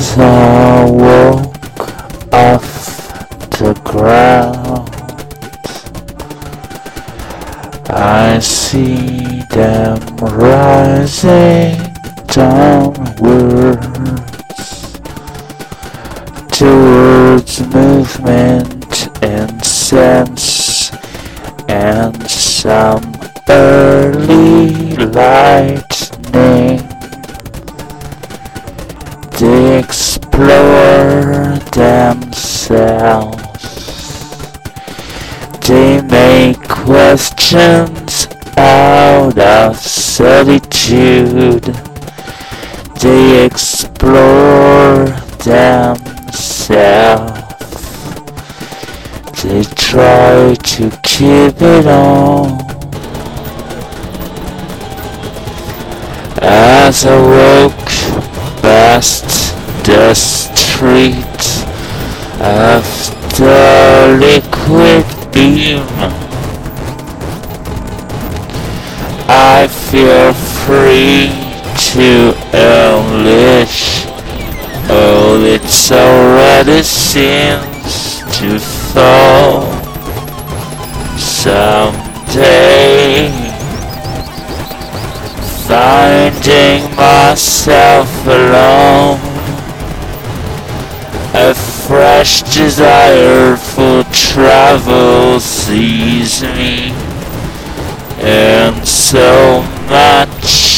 As I walk off the ground, I see them rising downwards towards movement and sense and some early lightning. Explore themselves. They make questions out of solitude. They explore themselves. They try to keep it on. As I past the street of the liquid beam, I feel free to unleash all its already seems to fall someday. Finding myself alone, a fresh desire for travel sees me, and so much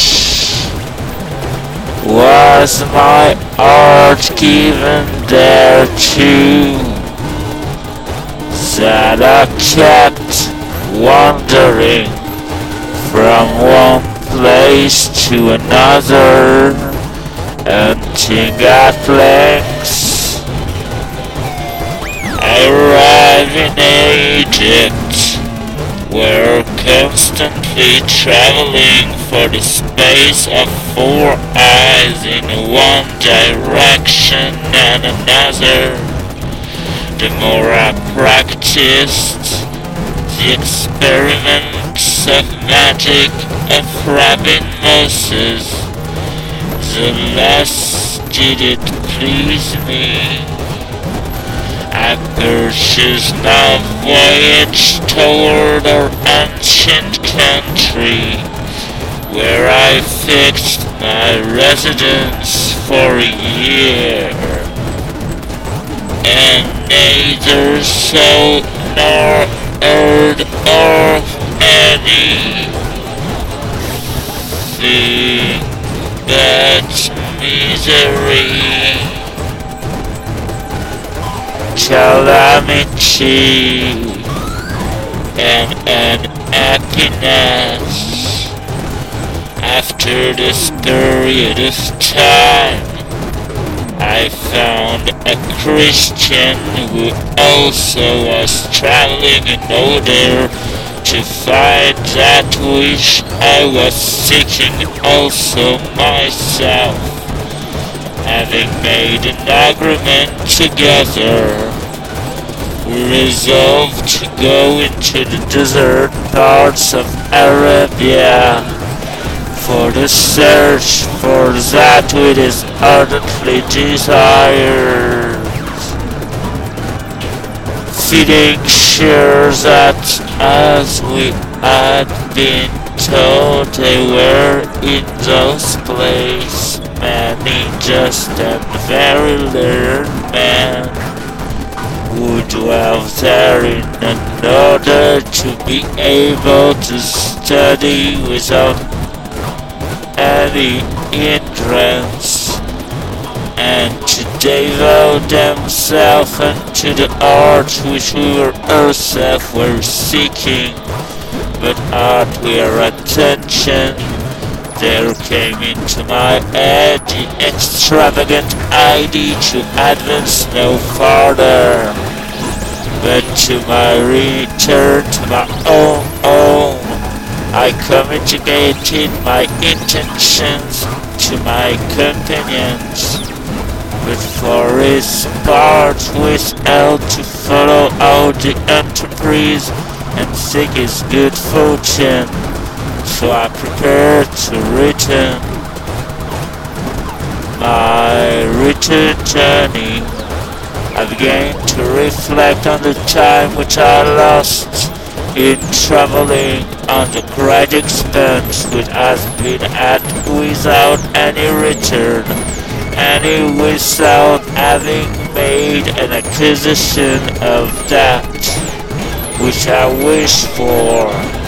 was my art given there too, that I kept wandering from one place to another until at length arrive in Egypt where constantly traveling for the space of four eyes in one direction and another the more I practiced the experiments of magic of Rabbi Moses, the less did it please me. I purchased my voyage toward our ancient country, where I fixed my residence for a year, and neither saw nor heard of any calamity, and unhappiness. After this period of time, I found a Christian who also was traveling in order to find that which I was seeking also myself. Having made an agreement together, resolved to go into the desert parts of Arabia for the search for that which is ardently desired. Feeling sure that as we had been told they were in those places, many just and very learned men who dwell there in order to be able to study without any hindrance and to devote themselves unto the art which we ourselves were seeking, but art our attention. There came into my head the extravagant idea to advance no farther, but to my return to my own home. I communicated my intentions to my companions, but for his part withheld to follow out the enterprise and seek his good fortune. So I prepared to return. My to journey, I began to reflect on the time which I lost in traveling on the great expense which has been at without any return, and without having made an acquisition of that which I wish for,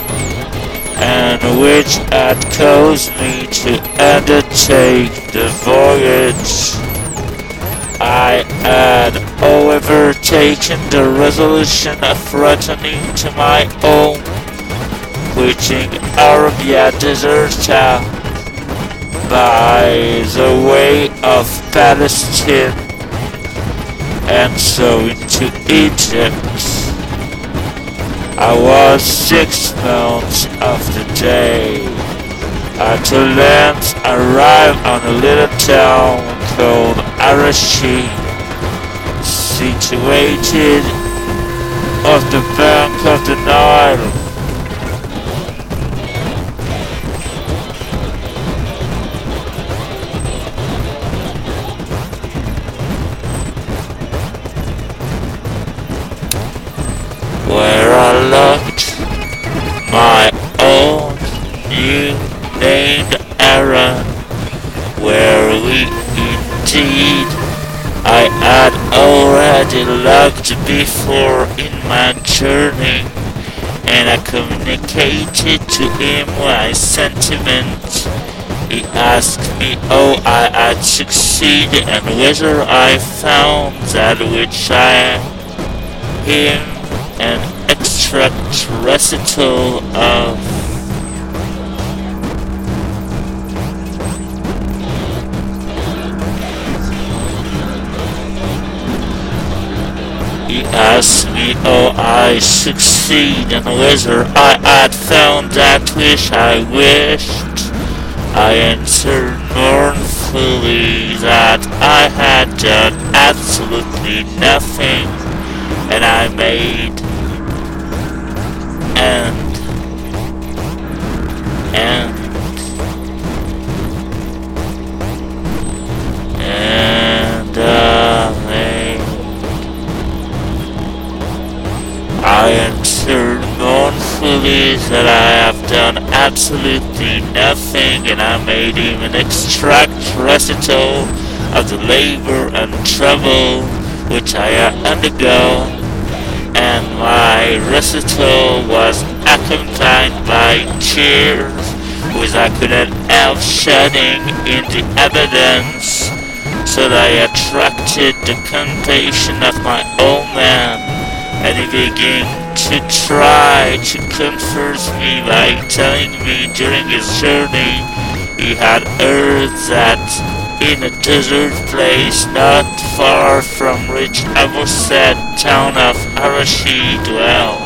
and which had caused me to undertake the voyage. I had, however, taken the resolution of returning to my home, quitting Arabia Deserta by the way of Palestine and so into Egypt. I was six months of the day. Until Lance arrived on a little town called Arashi, situated off the bank of the Nile. I had already looked before in my journey, and I communicated to him my sentiments. He asked me how I had succeeded and whether I found that which I him an extract recital of Asked me how I succeed and whether I had found that which I wished. I answered mournfully that I had done absolutely nothing and I made and and that I have done absolutely nothing and I made an extract recital of the labor and trouble which I undergo and my recital was accompanied by tears which I couldn't help shedding in the evidence so that I attracted the compassion of my old man and he began to try to comfort me by telling me during his journey he had heard that in a desert place not far from which aforesaid town of Arashi dwelt.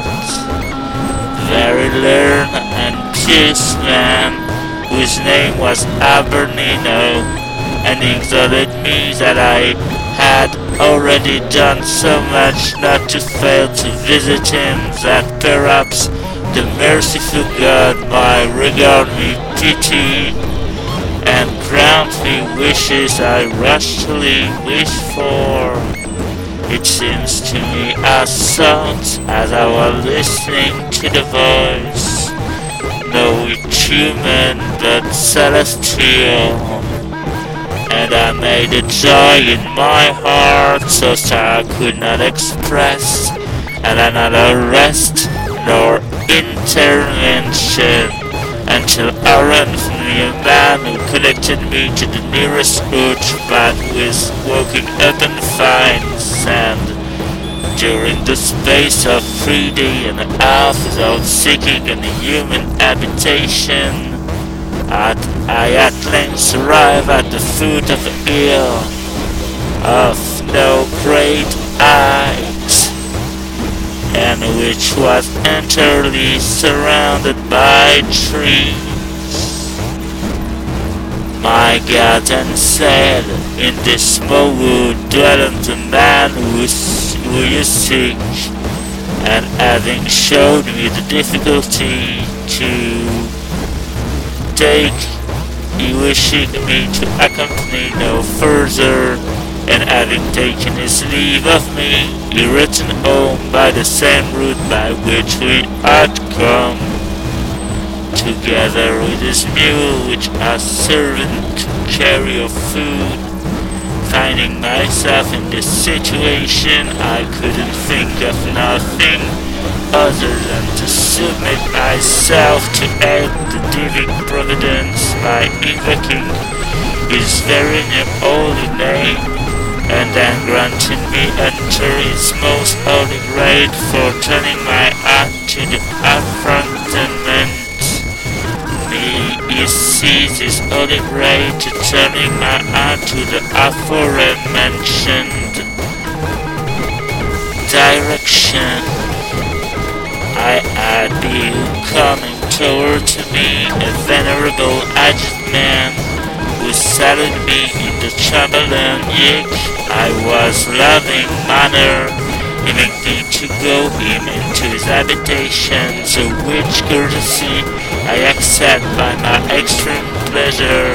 Very learned and pious man, whose name was Abramelin, and he exhorted me that I had already done so much not to fail to visit him that perhaps the merciful God might regard me pity and grant me wishes I rashly wish for. It seems to me as such as I was listening to the voice, no human but celestial, and I made a joy in my heart such I could not express, and another rest nor intervention until I ran from a man who connected me to the nearest hut but was walking up and fine sand during the space of three days and a half without seeking any human habitation. At, I at length arrived at the foot of a hill of no great height and which was entirely surrounded by trees. My then said, In this small wood dwelleth the man who, is, who you seek, and having showed me the difficulty to take, he wishing me to accompany no further, and having taken his leave of me, he returned home by the same route by which we had come. Together with his mule, which I servant to carry of food. Finding myself in this situation, I couldn't think of nothing other than to submit myself to aid the divine providence by invoking his very holy name, and then granting me enter his most holy grade for turning my heart to the affrontment. He seize his holy grade to turning my heart to the aforementioned direction. I had beheld coming toward to me a venerable aged man who saluted me in the Chamberlain yet I was loving manner, me to go him into his habitation, so which courtesy I accept by my extreme pleasure,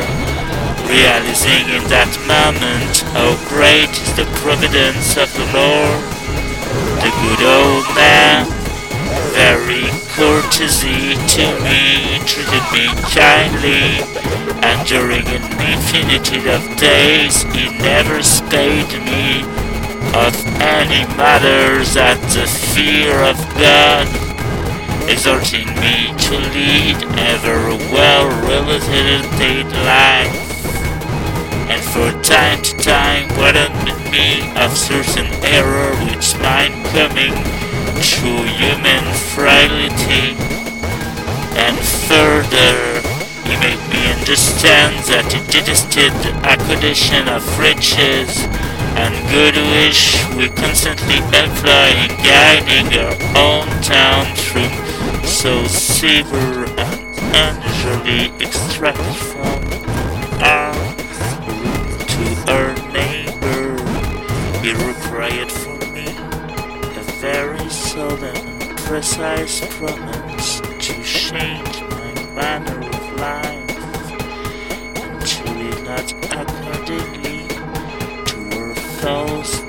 realizing in that moment how great is the providence of the Lord. The good old man very courtesy to me, treated me kindly, and during an infinitude of days he never spared me of any matters at the fear of God, exhorting me to lead ever well-related life, and for time to time warned me of certain error which might coming through human frailty, and further, he made me understand that detested the acquisition of riches and good wish we constantly employ in guiding our own town through so severe and unusually extracted from our and precise promise to change my manner of life and to live not accordingly to our false